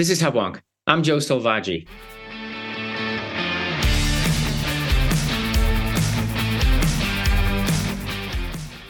This is Hubwonk. I'm Joe Selvaggi.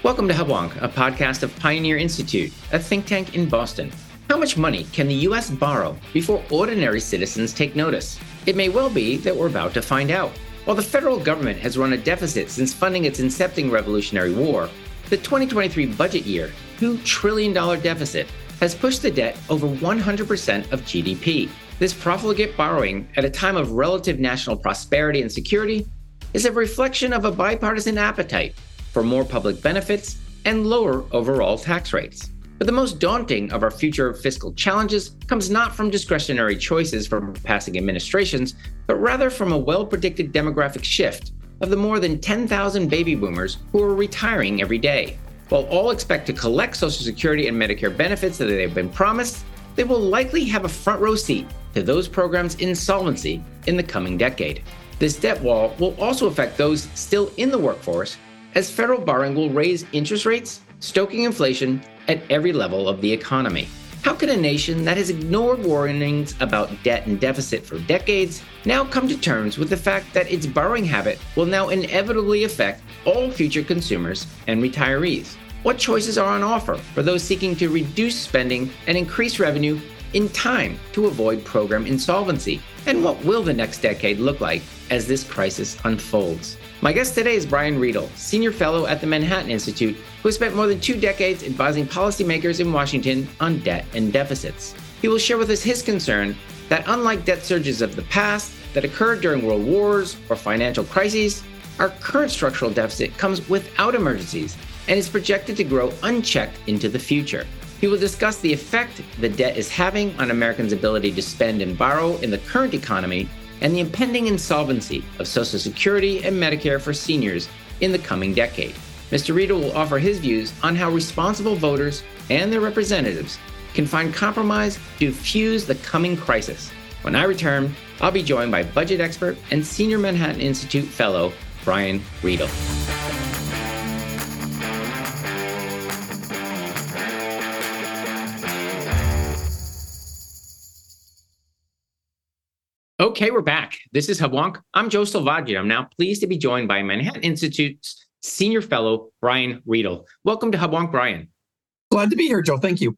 Welcome to Hubwonk, a podcast of Pioneer Institute, a think tank in Boston. How much money can the US borrow before ordinary citizens take notice? It may well be that we're about to find out. While the federal government has run a deficit since funding its incepting Revolutionary War, the 2023 budget year $2 trillion deficit has pushed the debt over 100% of GDP. This profligate borrowing at a time of relative national prosperity and security is a reflection of a bipartisan appetite for more public benefits and lower overall tax rates. But the most daunting of our future fiscal challenges comes not from discretionary choices from passing administrations, but rather from a well predicted demographic shift of the more than 10,000 baby boomers who are retiring every day. While all expect to collect Social Security and Medicare benefits that they've been promised, they will likely have a front row seat to those programs' insolvency in the coming decade. This debt wall will also affect those still in the workforce as federal borrowing will raise interest rates, stoking inflation at every level of the economy. How can a nation that has ignored warnings about debt and deficit for decades now come to terms with the fact that its borrowing habit will now inevitably affect all future consumers and retirees? What choices are on offer for those seeking to reduce spending and increase revenue in time to avoid program insolvency? And what will the next decade look like as this crisis unfolds? My guest today is Brian Riedl, Senior Fellow at the Manhattan Institute, who has spent more than two decades advising policymakers in Washington on debt and deficits. He will share with us his concern that unlike debt surges of the past that occurred during world wars or financial crises, our current structural deficit comes without emergencies and is projected to grow unchecked into the future. He will discuss the effect the debt is having on Americans' ability to spend and borrow in the current economy and the impending insolvency of Social Security and Medicare for seniors in the coming decade. Mr. Riedl will offer his views on how responsible voters and their representatives can find compromise to fuse the coming crisis. When I return, I'll be joined by budget expert and senior Manhattan Institute fellow Brian Riedl. Okay, we're back. This is Hubwonk. I'm Joe Selvaggi. I'm now pleased to be joined by Manhattan Institute's senior fellow, Brian Riedl. Welcome to Hubwonk, Brian. Glad to be here, Joe. Thank you.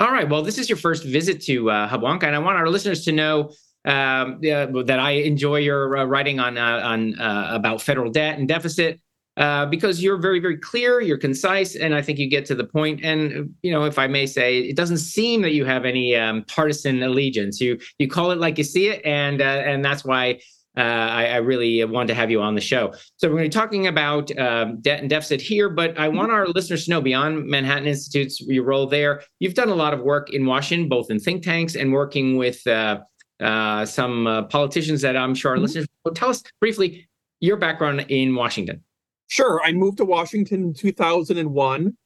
All right. Well, this is your first visit to uh, Hubwonk, and I want our listeners to know um, uh, that I enjoy your uh, writing on uh, on uh, about federal debt and deficit uh, because you're very, very clear, you're concise, and I think you get to the point. And you know, if I may say, it doesn't seem that you have any um, partisan allegiance. You you call it like you see it, and uh, and that's why. Uh, I, I, really want to have you on the show. So we're going to be talking about um, debt and deficit here, but I want our listeners to know beyond Manhattan Institute's your role there. You've done a lot of work in Washington, both in think tanks and working with uh, uh, some uh, politicians that I'm sure our mm-hmm. listeners. will tell us briefly your background in Washington. Sure. I moved to Washington in 2001,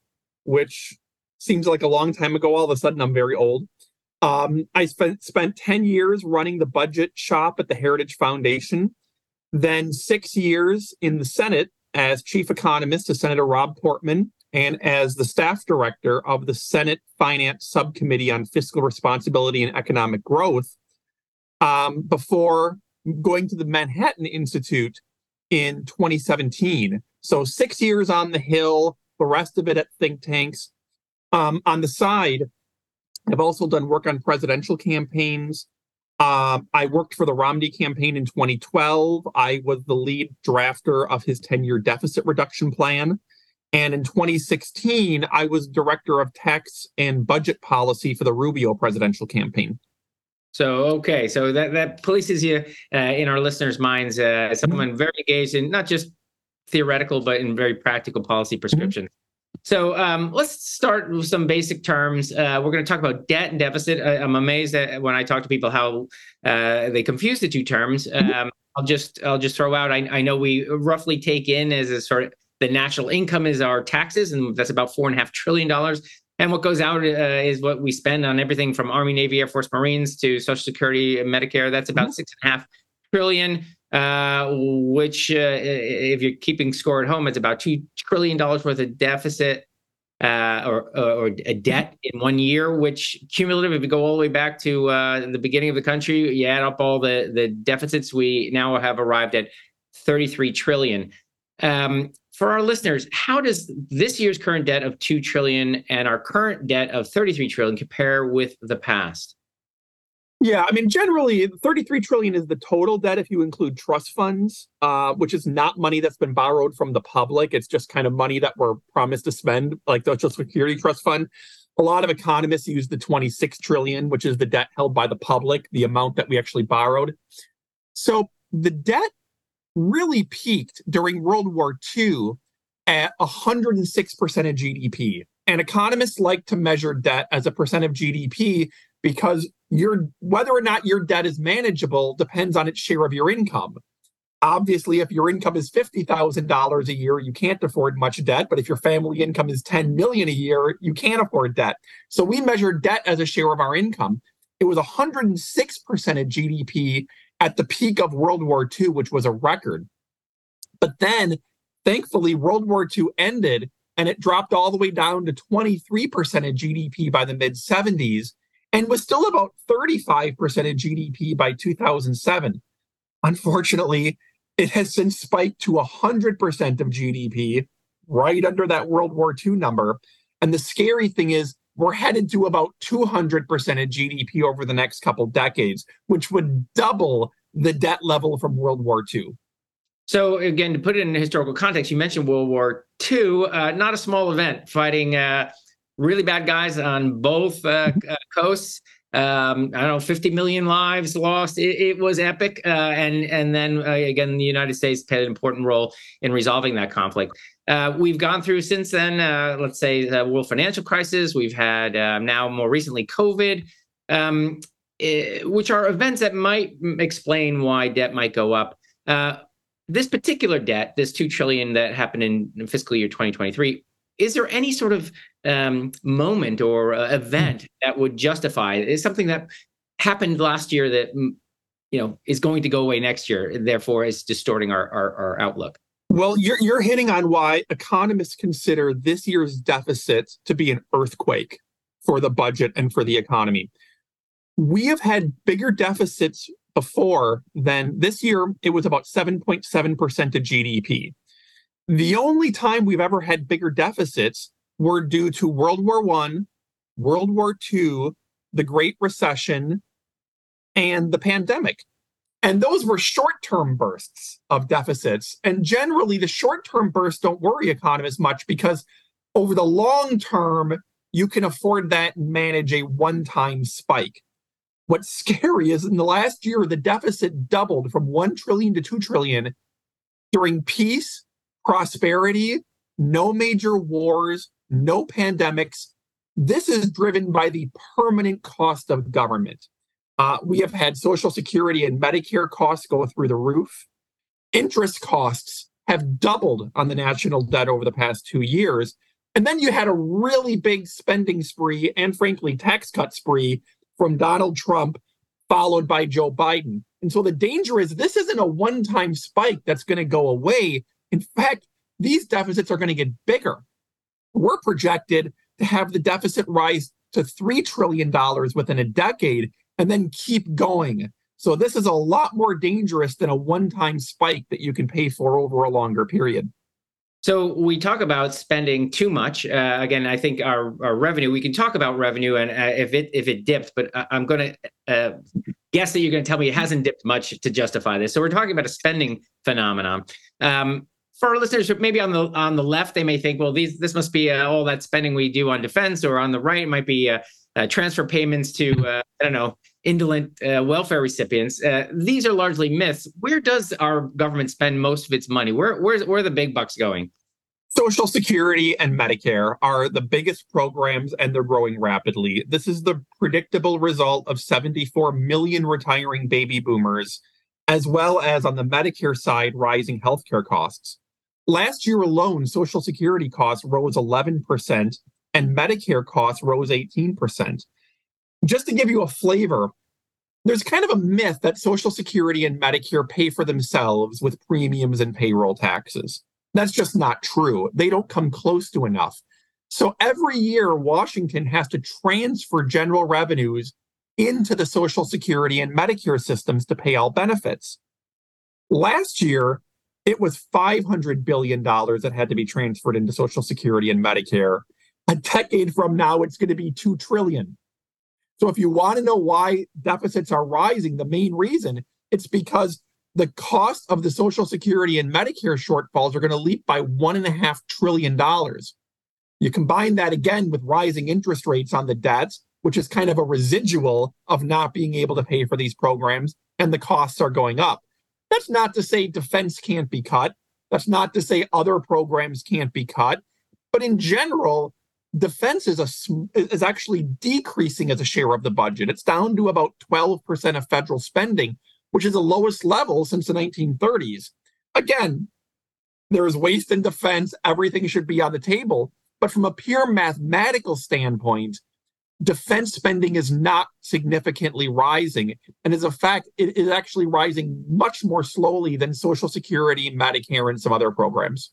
which seems like a long time ago. All of a sudden, I'm very old. Um, I spent spent 10 years running the budget shop at the Heritage Foundation, then six years in the Senate as chief economist to Senator Rob Portman and as the staff director of the Senate Finance Subcommittee on Fiscal Responsibility and Economic Growth um, before going to the Manhattan Institute in 2017 so six years on the Hill, the rest of it at think tanks. Um, on the side, I've also done work on presidential campaigns. Um, I worked for the Romney campaign in 2012. I was the lead drafter of his 10 year deficit reduction plan. And in 2016, I was director of tax and budget policy for the Rubio presidential campaign. So okay, so that that places you uh, in our listeners' minds uh, someone very engaged in not just theoretical but in very practical policy mm-hmm. prescription. Mm-hmm. So um, let's start with some basic terms. Uh, we're going to talk about debt and deficit. I, am amazed that when I talk to people how uh, they confuse the two terms. Mm-hmm. Um, I'll just I'll just throw out. I, I know we roughly take in as a sort of the national income is our taxes, and that's about four and a half trillion dollars. And what goes out uh, is what we spend on everything from Army, Navy, Air Force, Marines to Social Security, and Medicare. That's about mm-hmm. six and a half trillion uh, which, uh, if you're keeping score at home, it's about $2 trillion worth of deficit. uh, or, or a debt in one year, which cumulative, if we go all the way back to uh, the beginning of the country, you add up all the the deficits, we now have arrived at 33 trillion. Um, for our listeners, how does this year's current debt of 2 trillion and our current debt of 33 trillion compare with the past? Yeah, I mean, generally, 33 trillion is the total debt if you include trust funds, uh, which is not money that's been borrowed from the public. It's just kind of money that we're promised to spend, like the Social Security Trust Fund. A lot of economists use the 26 trillion, which is the debt held by the public, the amount that we actually borrowed. So the debt really peaked during World War II at 106% of GDP. And economists like to measure debt as a percent of GDP because your whether or not your debt is manageable depends on its share of your income. Obviously, if your income is $50,000 a year, you can't afford much debt. But if your family income is 10 million a year, you can't afford debt. So we measure debt as a share of our income. It was 106% of GDP at the peak of World War II, which was a record. But then, thankfully, World War II ended and it dropped all the way down to 23% of GDP by the mid 70s and was still about 35% of GDP by 2007. Unfortunately, it has since spiked to 100% of GDP, right under that World War II number. And the scary thing is, we're headed to about 200% of GDP over the next couple decades, which would double the debt level from World War II. So again, to put it in historical context, you mentioned World War II, uh, not a small event, fighting uh, really bad guys on both uh, mm-hmm. uh, coasts. Um, I don't know, 50 million lives lost. It, it was epic. Uh, and and then uh, again, the United States played an important role in resolving that conflict. Uh, we've gone through since then, uh, let's say, the world financial crisis. We've had now more recently COVID, um, it, which are events that might explain why debt might go up this particular debt, this two trillion that happened in fiscal year 2023, is there any sort of um, moment or uh, event that would justify is something that happened last year that mm, you know is going to go away next year and therefore is distorting our, our, our outlook? Well you're, you're hitting on why economists consider this year's deficit to be an earthquake for the budget and for the economy. We have had bigger deficits before than this year it was about 7.7% of gdp the only time we've ever had bigger deficits were due to World War One, World War Two, the Great Recession, and the pandemic. And those were short term bursts of deficits. And generally, the short term bursts don't worry economists much because over the long term, you can afford that and manage a one time spike. What's scary is in the last year, the deficit doubled from 1 trillion to 2 trillion during peace prosperity, no major wars, no pandemics. This is driven by the permanent cost of government. Uh, we have had Social Security and Medicare costs go through the roof. Interest costs have doubled on the national debt over the past two years. And then you had a really big spending spree and, frankly, tax cut spree from Donald Trump, followed by Joe Biden. And so the danger is this isn't a one time spike that's going to go away. In fact, these deficits are going to get bigger. We're projected to have the deficit rise to $3 trillion within a decade and then keep going. So this is a lot more dangerous than a one time spike that you can pay for over a longer period. So we talk about spending too much. Uh, again, I think our, our revenue. We can talk about revenue and uh, if it if it dips, but I'm going to uh, guess that you're going to tell me it hasn't dipped much to justify this. So we're talking about a spending phenomenon. Um, for our listeners, maybe on the on the left, they may think, well, these this must be uh, all that spending we do on defense, or on the right, it might be uh, uh, transfer payments to uh, I don't know indolent uh, welfare recipients. Uh, these are largely myths. Where does our government spend most of its money? Where where's where are the big bucks going? Social Security and Medicare are the biggest programs and they're growing rapidly. This is the predictable result of 74 million retiring baby boomers, as well as on the Medicare side, rising healthcare costs. Last year alone, Social Security costs rose 11% and mm-hmm. Medicare costs rose 18%. Just to give you a flavor, there's kind of a myth that Social Security and Medicare pay for themselves with premiums and payroll taxes. That's just not true. They don't come close to enough. So every year, Washington has to transfer general revenues into the Social Security and Medicare systems to pay all benefits. Last year, it was $500 billion that had to be transferred into Social Security and Medicare. A decade from now, it's going to be 2 trillion. So if you want to know why deficits are rising, the main reason it's because the cost of the Social Security and Medicare shortfalls are going to leap by one and a half trillion dollars. You combine that again with rising interest rates on the debts, which is kind of a residual of not being able to pay for these programs, and the costs are going up. That's not to say defense can't be cut. That's not to say other programs can't be cut. But in general, defense is, a, is actually decreasing as a share of the budget. It's down to about 12% of federal spending, which is the lowest level since the 1930s. Again, there is waste in defense. Everything should be on the table. But from a pure mathematical standpoint, defense spending is not significantly rising. And as a fact, it is actually rising much more slowly than Social Security, Medicare, and some other programs.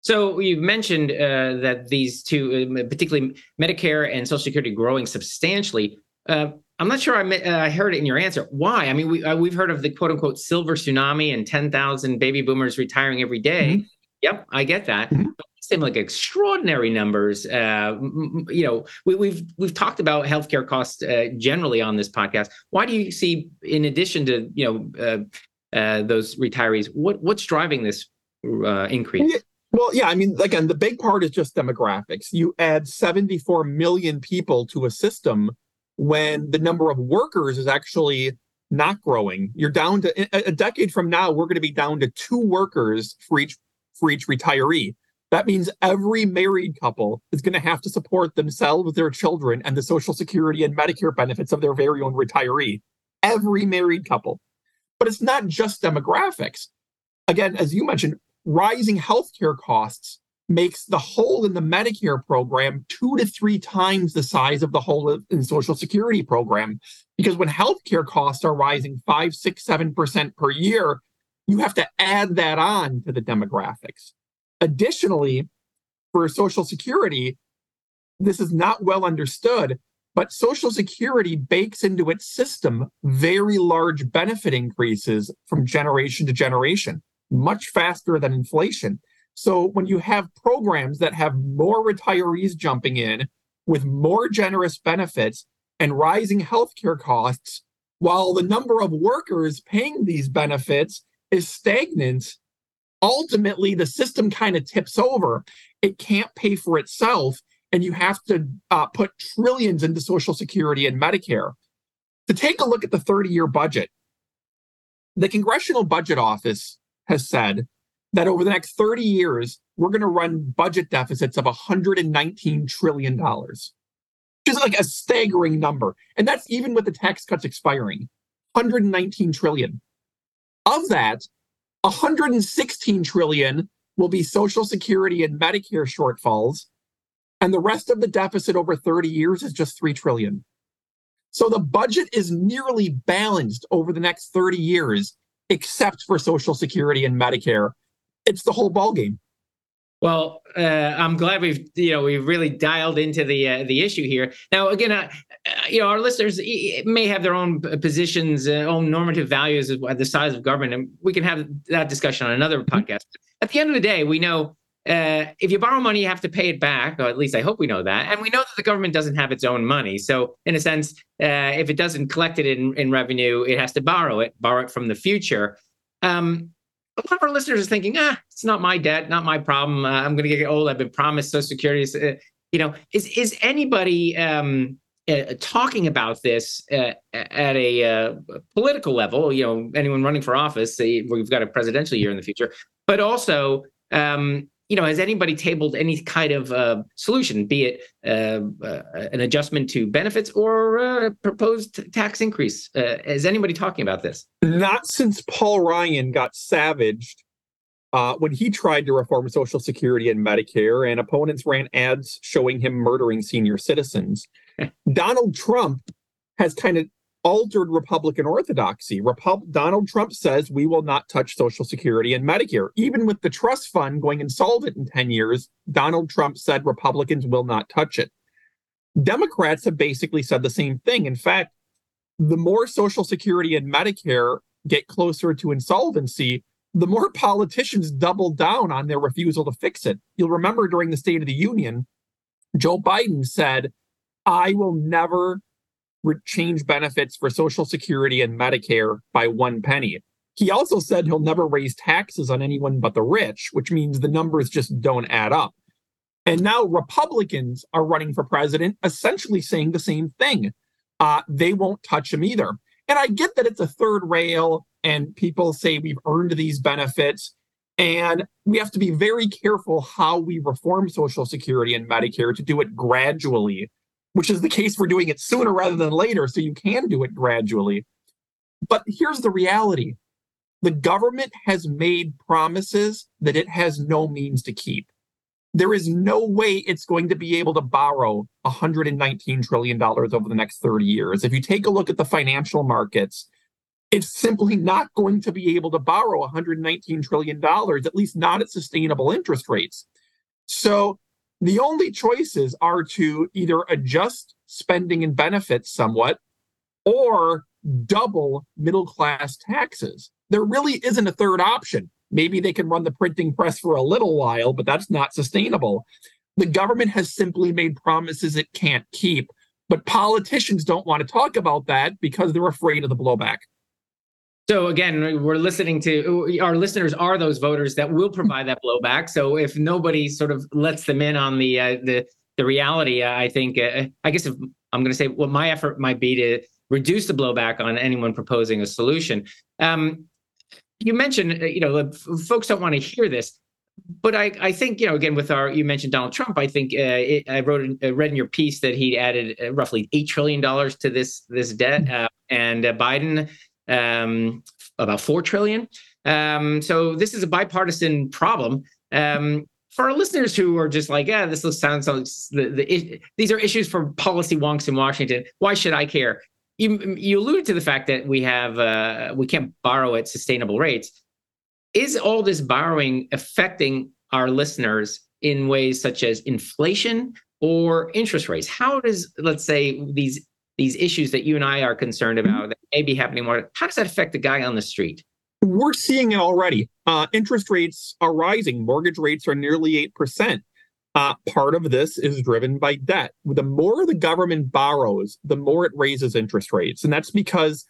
So you mentioned uh, that these two, uh, particularly Medicare and Social Security, growing substantially. Uh, I'm not sure I, uh, I, heard it in your answer. Why? I mean, we, uh, we've heard of the quote unquote silver tsunami and 10,000 baby boomers retiring every day. Mm-hmm. Yep, I get that. Mm-hmm seem like extraordinary numbers. Uh, you know, we, have we've, we've talked about healthcare costs uh, generally on this podcast. Why do you see, in addition to you know uh, uh those retirees, what what's driving this uh, increase? Yeah. Well, yeah, I mean, again, the big part is just demographics. You add 74 million people to a system when the number of workers is actually not growing. You're down to a decade from now, we're going to be down to two workers for each for each retiree. That means every married couple is going to have to support themselves, their children, and the Social Security and Medicare benefits of their very own retiree. Every married couple. But it's not just demographics. Again, as you mentioned, rising healthcare costs makes the hole in the Medicare program two to three times the size of the hole in the Social Security program. Because when healthcare costs are rising five, six, seven percent per year, you have to add that on to the demographics. Additionally, for Social Security, this is not well understood, but Social Security bakes into its system very large benefit increases from generation to generation, much faster than inflation. So when you have programs that have more retirees jumping in with more generous benefits and rising healthcare costs, while the number of workers paying these benefits is stagnant, ultimately the system kind of tips over. It can't pay for itself, and you have to uh, put trillions into Social Security and Medicare. To take a look at the 30 year budget, the Congressional Budget Office has said that over the next 30 years, we're going to run budget deficits of $119 trillion, which is like a staggering number. And that's even with the tax cuts expiring 119 trillion. Of that, 116 trillion will be social security and medicare shortfalls and the rest of the deficit over 30 years is just 3 trillion. So the budget is nearly balanced over the next 30 years except for social security and medicare. It's the whole ballgame well, uh, I'm glad we've you know we've really dialed into the uh, the issue here. Now, again, uh, uh you know, our listeners may have their own positions, uh, own normative values at the size of government, and we can have that discussion on another mm-hmm. podcast. At the end of the day, we know uh, if you borrow money, you have to pay it back. Or at least I hope we know that, and we know that the government doesn't have its own money. So, in a sense, if it doesn't collect it in, in revenue, it has to borrow it, borrow it from the future. Um, a lot of our listeners are thinking, ah, it's not my debt, not my problem. Uh, I'm going to get old. I've been promised Social Security. Uh, you know, is is anybody um, uh, talking about this uh, at a uh, political level? You know, anyone running for office? we've got a presidential year in the future, but also um, you know, has anybody tabled any kind of uh, solution, be it uh, uh, an adjustment to benefits or a proposed tax increase? Uh, is anybody talking about this? Not since Paul Ryan got savaged uh, when he tried to reform Social Security and Medicare, and opponents ran ads showing him murdering senior citizens. Donald Trump has kind of altered Republican orthodoxy. Donald Trump says we will not touch Social Security and Medicare. Even with the trust fund going insolvent in 10 years, Donald Trump said Republicans will not touch it. Democrats have basically said the same thing. In fact, the more Social Security and Medicare get closer to insolvency, the more politicians double down on their refusal to fix it. You'll remember during the State of the Union, Joe Biden said, I will never change benefits for Social Security and Medicare by one penny. He also said he'll never raise taxes on anyone but the rich, which means the numbers just don't add up. And now Republicans are running for president, essentially saying the same thing. Uh, they won't touch him either. And I get that it's a third rail, and people say we've earned these benefits. And we have to be very careful how we reform Social Security and Medicare to do it gradually which is the case for doing it sooner rather than later, so you can do it gradually. But here's the reality the government has made promises that it has no means to keep. There is no way it's going to be able to borrow $119 trillion over the next 30 years. If you take a look at the financial markets, it's simply not going to be able to borrow $119 trillion, at least not at sustainable interest rates. So the only choices are to either adjust spending and benefits somewhat or double middle class taxes. There really isn't a third option. Maybe they can run the printing press for a little while, but that's not sustainable. The government has simply made promises it can't keep, but politicians don't want to talk about that because they're afraid of the blowback. So again, we're listening to our listeners are those voters that will provide that blowback. So if nobody sort of lets them in on the uh, the the reality, uh, I think uh, I guess if I'm going to say what my effort might be to reduce the blowback on anyone proposing a solution. Um, you mentioned, uh, you know, folks don't want to hear this, but I, I think you know again with our you mentioned Donald Trump. I think uh, it, I wrote I read in your piece that he added uh, roughly eight trillion dollars to this this debt, uh, and uh, Biden um, about four trillion. Um, so this is a bipartisan problem. Um, for our listeners who are just like, yeah, this sounds like the, the, these are issues for policy wonks in Washington. Why should I care? You, you alluded to the fact that we have uh, we can't borrow at sustainable rates. Is all this borrowing affecting our listeners in ways such as inflation or interest rates? How does let's say these these issues that you and I are concerned mm-hmm. about that may be happening more. How does that affect the guy on the street? We're seeing it already. Uh, interest rates are rising. Mortgage rates are nearly 8%. Uh, part of this is driven by debt. The more the government borrows, the more it raises interest rates. And that's because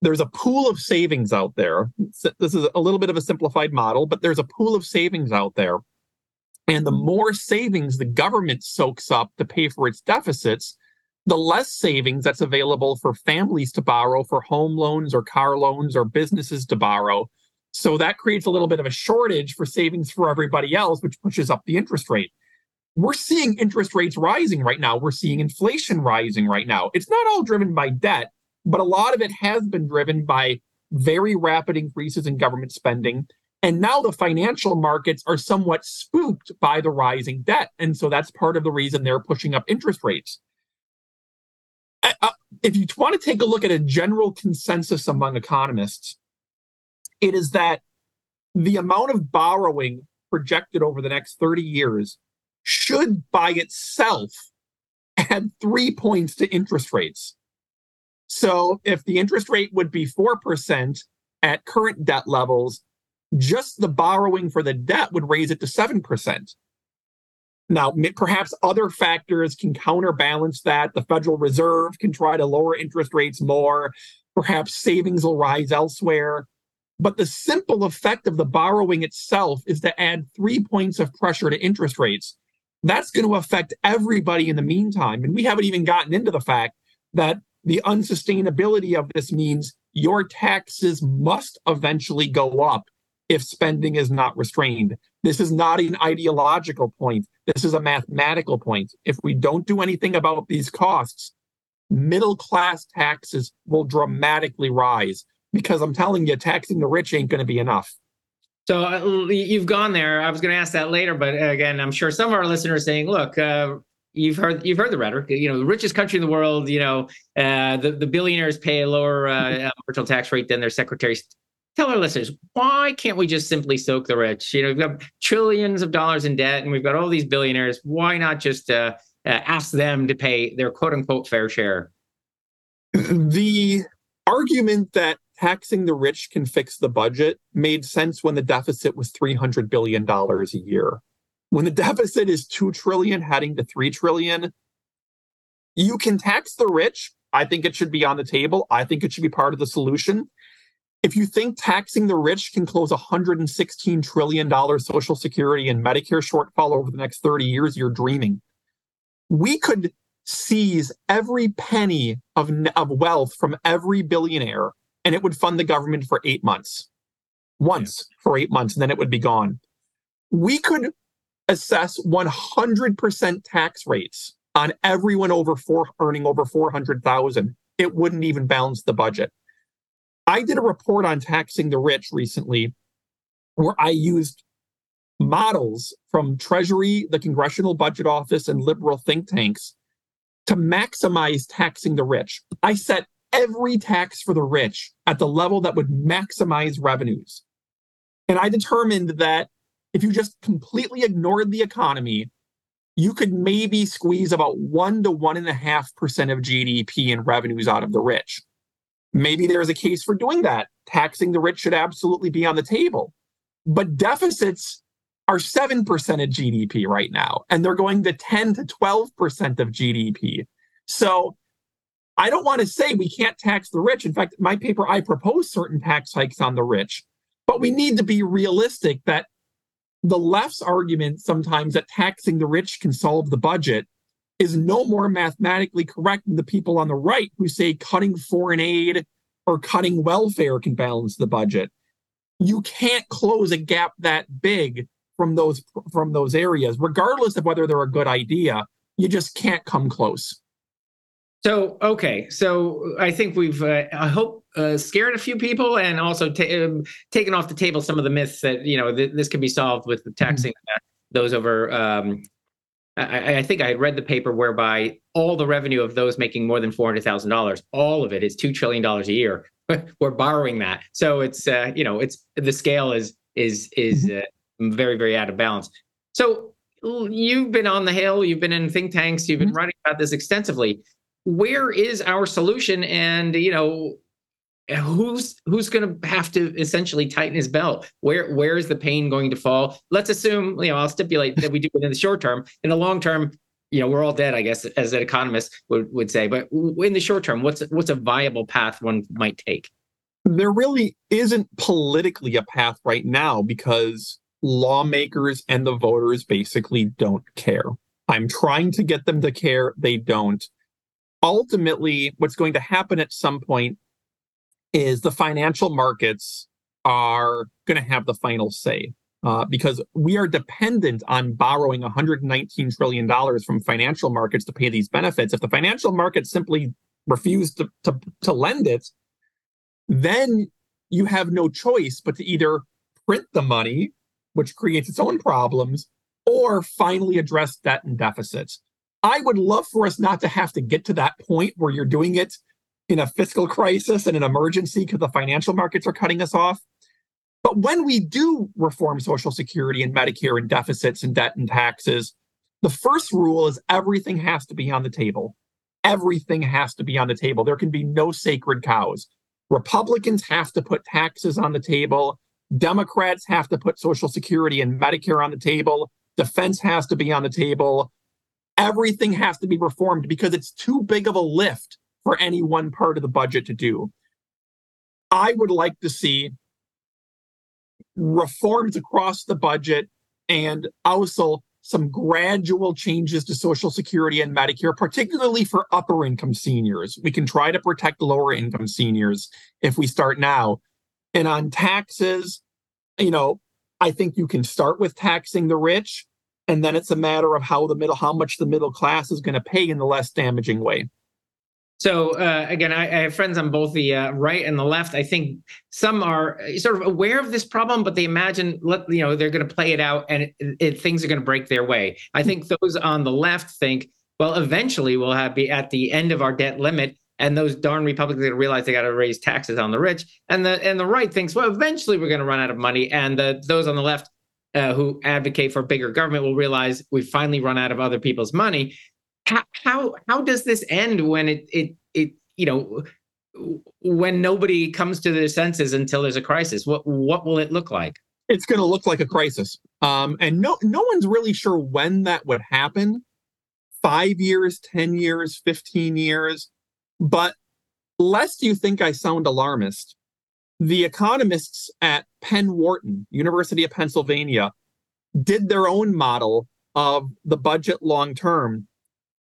there's a pool of savings out there. This is a little bit of a simplified model, but there's a pool of savings out there. And the more savings the government soaks up to pay for its deficits, the less savings that's available for families to borrow for home loans or car loans or businesses to borrow. So that creates a little bit of a shortage for savings for everybody else, which pushes up the interest rate. We're seeing interest rates rising right now. We're seeing inflation rising right now. It's not all driven by debt, but a lot of it has been driven by very rapid increases in government spending. And now the financial markets are somewhat spooked by the rising debt. And so that's part of the reason they're pushing up interest rates if you want to take a look at a general consensus among economists, it is that the amount of borrowing projected over the next 30 years should by itself add three points to interest rates. So if the interest rate would be 4% at current debt levels, just the borrowing for the debt would raise it to 7%. Now, perhaps other factors can counterbalance that. The Federal Reserve can try to lower interest rates more. Perhaps savings will rise elsewhere. But the simple effect of the borrowing itself is to add three points of pressure to interest rates. That's going to affect everybody in the meantime. And we haven't even gotten into the fact that the unsustainability of this means your taxes must eventually go up if spending is not restrained. This is not an ideological point. This is a mathematical point. If we don't do anything about these costs, middle class taxes will dramatically rise because I'm telling you, taxing the rich ain't going to be enough. So uh, you've gone there. I was going to ask that later, but again, I'm sure some of our listeners saying, look, uh, you've heard you've heard the rhetoric. You know, the richest country in the world. You know, uh, the the billionaires pay a lower uh, marginal tax rate than their secretaries. Tell our listeners why can't we just simply soak the rich? You know, we've got trillions of dollars in debt, and we've got all these billionaires. Why not just uh, uh ask them to pay their quote unquote fair share? The argument that taxing the rich can fix the budget made sense when the deficit was $300 billion a year. When the deficit is 2 trillion heading to 3 trillion, you can tax the rich. I think it should be on the table. I think it should be part of the solution. If you think taxing the rich can close a $116 trillion Social Security and Medicare shortfall over the next 30 years, you're dreaming. We could seize every penny of, of wealth from every billionaire and it would fund the government for eight months. Once yeah. for eight months, and then it would be gone. We could assess 100% tax rates on everyone over four earning over 400,000. It wouldn't even balance the budget. I did a report on taxing the rich recently where I used models from Treasury, the Congressional Budget Office, and liberal think tanks to maximize taxing the rich. I set every tax for the rich at the level that would maximize revenues. And I determined that if you just completely ignored the economy, you could maybe squeeze about one to one and a half percent of GDP in revenues out of the rich. Maybe there's a case for doing that. Taxing the rich should absolutely be on the table. But deficits are 7% of GDP right now, and they're going to 10 to 12% of GDP. So I don't want to say we can't tax the rich. In fact, my paper, I propose certain tax hikes on the rich, but we need to be realistic that the left's argument sometimes that taxing the rich can solve the budget is no more mathematically correct than the people on the right who say cutting foreign aid or cutting welfare can balance the budget. You can't close a gap that big from those from those areas, regardless of whether they're a good idea. You just can't come close. So okay, so I think we've uh, I hope uh, scared a few people and also um, taken off the table some of the myths that you know th- this can be solved with taxing mm-hmm. those over. Um, I, I, think I had read the paper whereby all the revenue of those making more than four hundred thousand dollars, all of it is two trillion dollars a year. We're borrowing that, so it's uh, you know it's the scale is is is mm-hmm. uh, very very out of balance. So you've been on the hill, you've been in think tanks, you've been mm-hmm. writing about this extensively where is our solution and you know who's who's going to have to essentially tighten his belt? Where where is the pain going to fall? Let's assume you know i'll stipulate that we do it in the short term. In the long term you know we're all dead i guess as an economist would, would say. But in the short term what's what's a viable path one might take? There really isn't politically a path right now because lawmakers and the voters basically don't care. I'm trying to get them to care. They don't. Ultimately, what's going to happen at some point is the financial markets are going to have the final say. Uh, because we are dependent on borrowing $119 trillion from financial markets to pay these benefits. If the financial markets simply refuse to, to, to lend it, then you have no choice but to either print the money, which creates its own problems, or finally address debt and deficits. I would love for us not to have to get to that point where you're doing it in a fiscal crisis and an emergency because the financial markets are cutting us off. But when we do reform Social Security and Medicare and deficits and debt and taxes, the first rule is everything has to be on the table. Everything has to be on the table. There can be no sacred cows. Republicans have to put taxes on the table. Democrats have to put Social Security and Medicare on the table. Defense has to be on the table everything has to be reformed because it's too big of a lift for any one part of the budget to do. I would like to see reforms across the budget and also some gradual changes to Social Security and Medicare, particularly for upper income seniors. We can try to protect lower income seniors if we start now. And on taxes, you know, I think you can start with taxing the rich and then it's a matter of how the middle how much the middle class is going to pay in the less damaging way so uh, again I, I, have friends on both the uh, right and the left. I think some are sort of aware of this problem but they imagine let you know they're going to play it out and it, it, things are going to break their way. I think those on the left think well, eventually we'll have be at the end of our debt limit and those darn Republicans are going to realize they got to raise taxes on the rich, and the and the right thinks, well, eventually we're going to run out of money, and the, those on the left uh, who advocate for bigger government will realize we finally run out of other people's money. How how, does this end when it it it you know when nobody comes to their senses until there's a crisis? What what will it look like? It's going to look like a crisis, um, and no no one's really sure when that would happen. Five years, ten years, fifteen years but lest you think I sound alarmist, the economists at Penn Wharton, University of Pennsylvania, did their own model of the budget long term,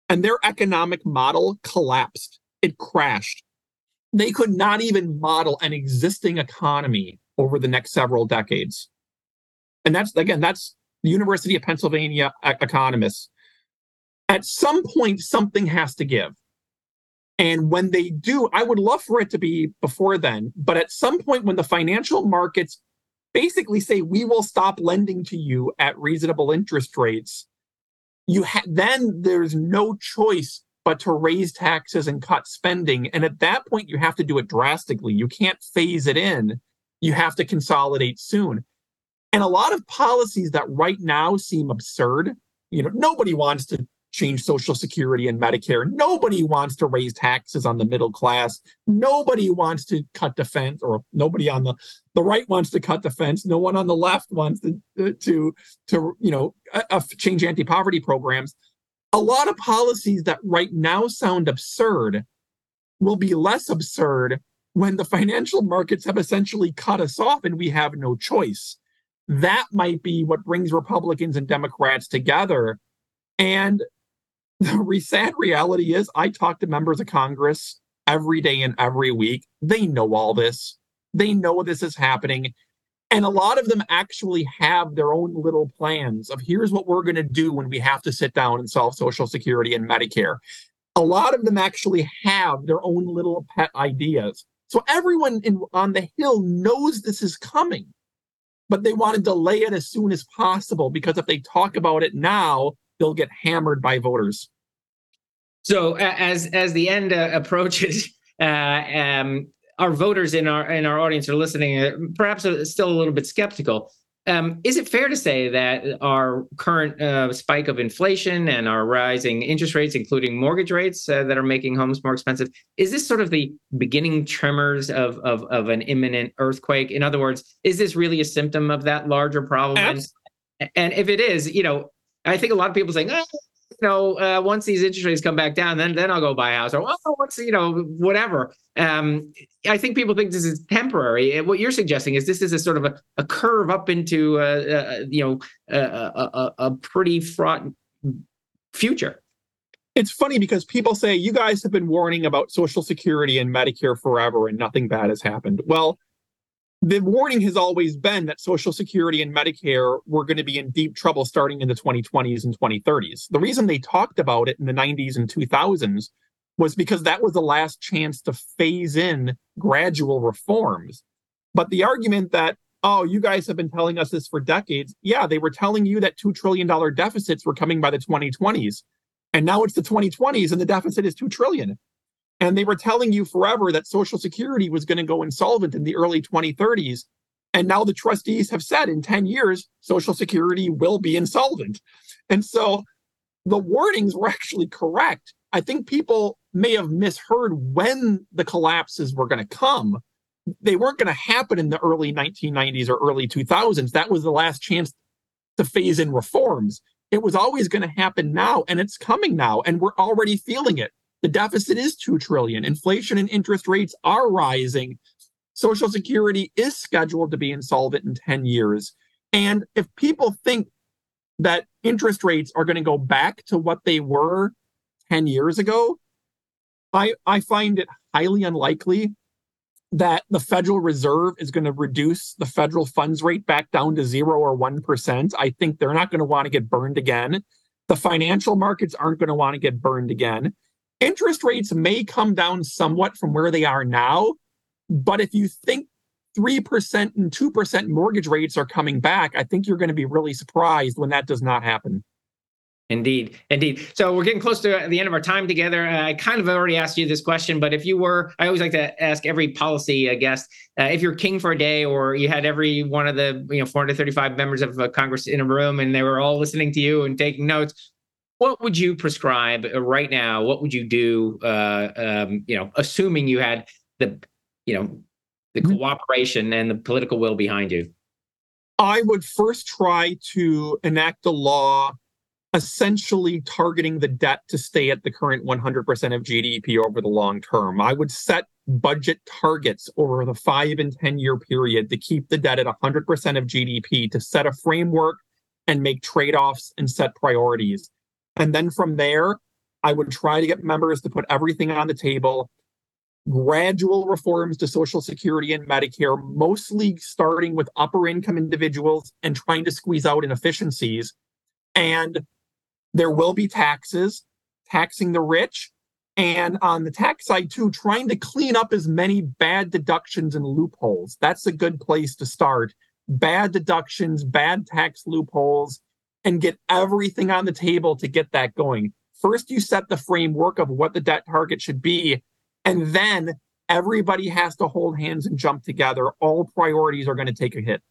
and their economic model collapsed. It crashed. They could not even model an existing economy over the next several decades. And that's, again, that's the University of Pennsylvania economists. At some point, something has to give. And when they do, I would love for it to be before then. But at some point, when the financial markets basically say, we will stop lending to you at reasonable interest rates, you ha- then there's no choice but to raise taxes and cut spending. And at that point, you have to do it drastically. You can't phase it in. You have to consolidate soon. And a lot of policies that right now seem absurd, you know, nobody wants to change Social Security and Medicare. Nobody wants to raise taxes on the middle class. Nobody wants to cut defense, or nobody on the the right wants to cut defense. No one on the left wants to to to you know uh, change anti poverty programs. A lot of policies that right now sound absurd will be less absurd when the financial markets have essentially cut us off and we have no choice. That might be what brings Republicans and Democrats together. And the sad reality is I talk to members of Congress every day and every week. They know all this. They know this is happening. And a lot of them actually have their own little plans of here's what we're going to do when we have to sit down and solve Social Security and Medicare. A lot of them actually have their own little pet ideas. So everyone in, on the Hill knows this is coming, but they want to delay it as soon as possible because if they talk about it now, they'll get hammered by voters. So as as the end uh, approaches, uh, um, our voters in our in our audience are listening, uh, perhaps still a little bit skeptical. Um, is it fair to say that our current uh, spike of inflation and our rising interest rates, including mortgage rates uh, that are making homes more expensive, is this sort of the beginning tremors of, of, of an imminent earthquake? In other words, is this really a symptom of that larger problem? And, and if it is, you know, I think a lot of people saying, oh, you know, uh, once these interest rates come back down, then then I'll go buy a house or well, what's you know whatever. Um, I think people think this is temporary. What you're suggesting is this is a sort of a, a curve up into uh, uh, you know a, a, a pretty fraught future. It's funny because people say you guys have been warning about Social Security and Medicare forever, and nothing bad has happened. Well, the warning has always been that Social Security and Medicare were going to be in deep trouble starting in the 2020s and 2030s. The reason they talked about it in the 90s and 2000s was because that was the last chance to phase in gradual reforms. But the argument that, oh, you guys have been telling us this for decades, yeah, they were telling you that $2 trillion deficits were coming by the 2020s. And now it's the 2020s and the deficit is 2 trillion. And they were telling you forever that Social Security was going to go insolvent in the early 2030s. And now the trustees have said in 10 years, Social Security will be insolvent. And so the warnings were actually correct. I think people may have misheard when the collapses were going to come. They weren't going to happen in the early 1990s or early 2000s. That was the last chance to phase in reforms. It was always going to happen now, and it's coming now, and we're already feeling it. The deficit is 2 trillion. Inflation and interest rates are rising. Social Security is scheduled to be insolvent in 10 years. And if people think that interest rates are going to go back to what they were 10 years ago, I, I find it highly unlikely that the Federal Reserve is going to reduce the federal funds rate back down to zero or 1%. I think they're not going to want to get burned again. The financial markets aren't going to want to get burned again interest rates may come down somewhat from where they are now. But if you think 3% and 2% mortgage rates are coming back, I think you're going to be really surprised when that does not happen. Indeed, indeed. So we're getting close to the end of our time together. Uh, I kind of already asked you this question, but if you were, I always like to ask every policy uh, guest uh, if you're king for a day, or you had every one of the you know 435 members of uh, Congress in a room, and they were all listening to you and taking notes. What would you prescribe uh, right now? What would you do? Uh, um, you know, assuming you had the, you know, the mm-hmm. cooperation and the political will behind you. I would first try to enact a law essentially targeting the debt to stay at the current 100% of GDP over the long term. I would set budget targets over the five and 10 year period to keep the debt at 100% of GDP, to set a framework and make trade offs and set priorities. And then from there, I would try to get members to put everything on the table. Gradual reforms to Social Security and Medicare, mostly starting with upper income individuals and trying to squeeze out inefficiencies. And there will be taxes, taxing the rich. And on the tax side, too, trying to clean up as many bad deductions and loopholes. That's a good place to start. Bad deductions, bad tax loopholes, and get everything on the table to get that going. First, you set the framework of what the debt target should be, and then everybody has to hold hands and jump together. All priorities are going to take a hit.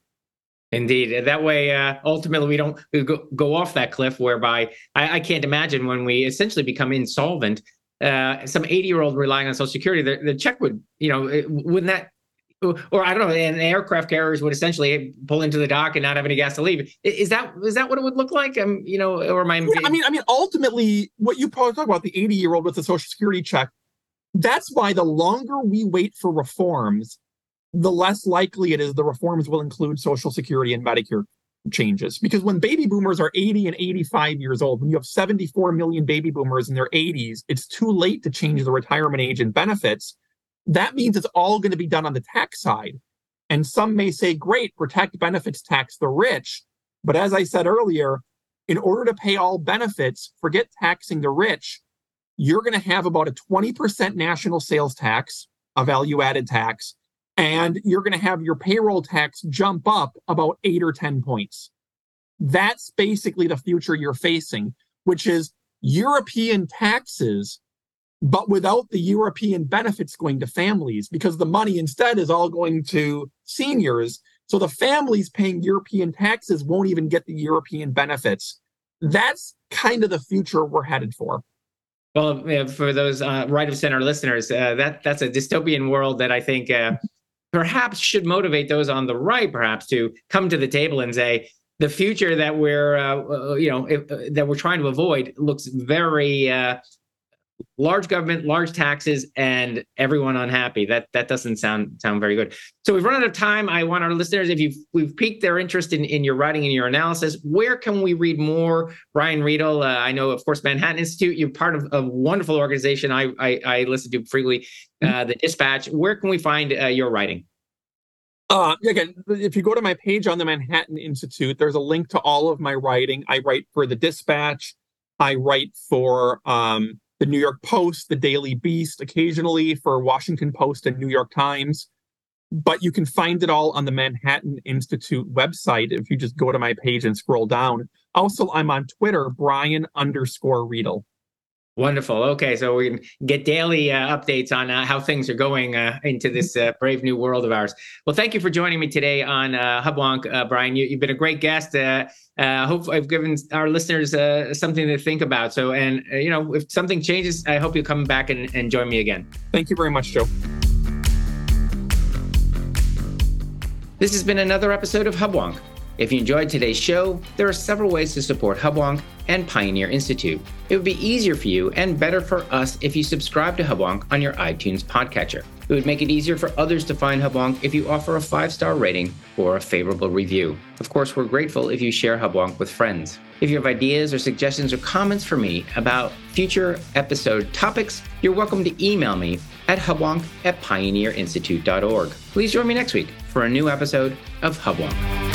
Indeed. That way, uh, ultimately, we don't go, go off that cliff whereby I, I can't imagine when we essentially become insolvent, uh, some 80 year old relying on Social Security, the, the check would, you know, it, wouldn't that, or I don't know, and aircraft carriers would essentially pull into the dock and not have any gas to leave. Is that is that what it would look like? Um, you know, or am I? Yeah, I mean, I mean, ultimately, what you probably talk about the 80 year old with the Social Security check. That's why the longer we wait for reforms, the less likely it is the reforms will include Social Security and Medicare changes. Because when baby boomers are 80 and 85 years old, when you have 74 million baby boomers in their 80s, it's too late to change the retirement age and benefits. That means it's all going to be done on the tax side. And some may say, great, protect benefits tax the rich. But as I said earlier, in order to pay all benefits, forget taxing the rich, you're going to have about a 20% national sales tax, a value added tax, and you're going to have your payroll tax jump up about eight or 10 points. That's basically the future you're facing, which is European taxes, but without the European benefits going to families, because the money instead is all going to seniors. So the families paying European taxes won't even get the European benefits. That's kind of the future we're headed for. Well, for those uh, right of center listeners, uh, that that's a dystopian world that I think uh, perhaps should motivate those on the right, perhaps, to come to the table and say, the future that we're, uh, uh you know, if, uh, that we're trying to avoid looks very uh, large government, large taxes, and everyone unhappy. That that doesn't sound sound very good. So we've run out of time. I want our listeners, if you've we've piqued their interest in, in your writing and your analysis, where can we read more? Brian Riedl, uh, I know, of course, Manhattan Institute. You're part of a wonderful organization. I I, I listen to frequently, uh, mm-hmm. the Dispatch. Where can we find uh, your writing? Uh, again, if you go to my page on the Manhattan Institute, there's a link to all of my writing. I write for the Dispatch. I write for um, the New York Post, the Daily Beast, occasionally for Washington Post and New York Times. But you can find it all on the Manhattan Institute website if you just go to my page and scroll down. Also, I'm on Twitter, Brian underscore Riedl. Wonderful. Okay, so we can get daily uh, updates on uh, how things are going uh, into this uh, brave new world of ours. Well, thank you for joining me today on uh, Hubwonk, uh, Brian. You, have been a great guest. Uh, hope I've given our listeners something to think about. So, and you know, if something changes, I hope you come back and, and join me again. Thank you very much, Joe. This has been another episode of Hubwonk. If you enjoyed today's show, there are several ways to support Hubwonk and Pioneer Institute. It would be easier for you and better for us if you subscribe to Hubwonk on your iTunes podcatcher. It would make it easier for others to find Hubwonk if you offer a five star rating or a favorable review. Of course, we're grateful if you share Hubwonk with friends. If you have ideas or suggestions or comments for me about future episode topics, you're welcome to email me at hubwonk at pioneerinstitute.org. Please join me next week for a new episode of Hubwonk.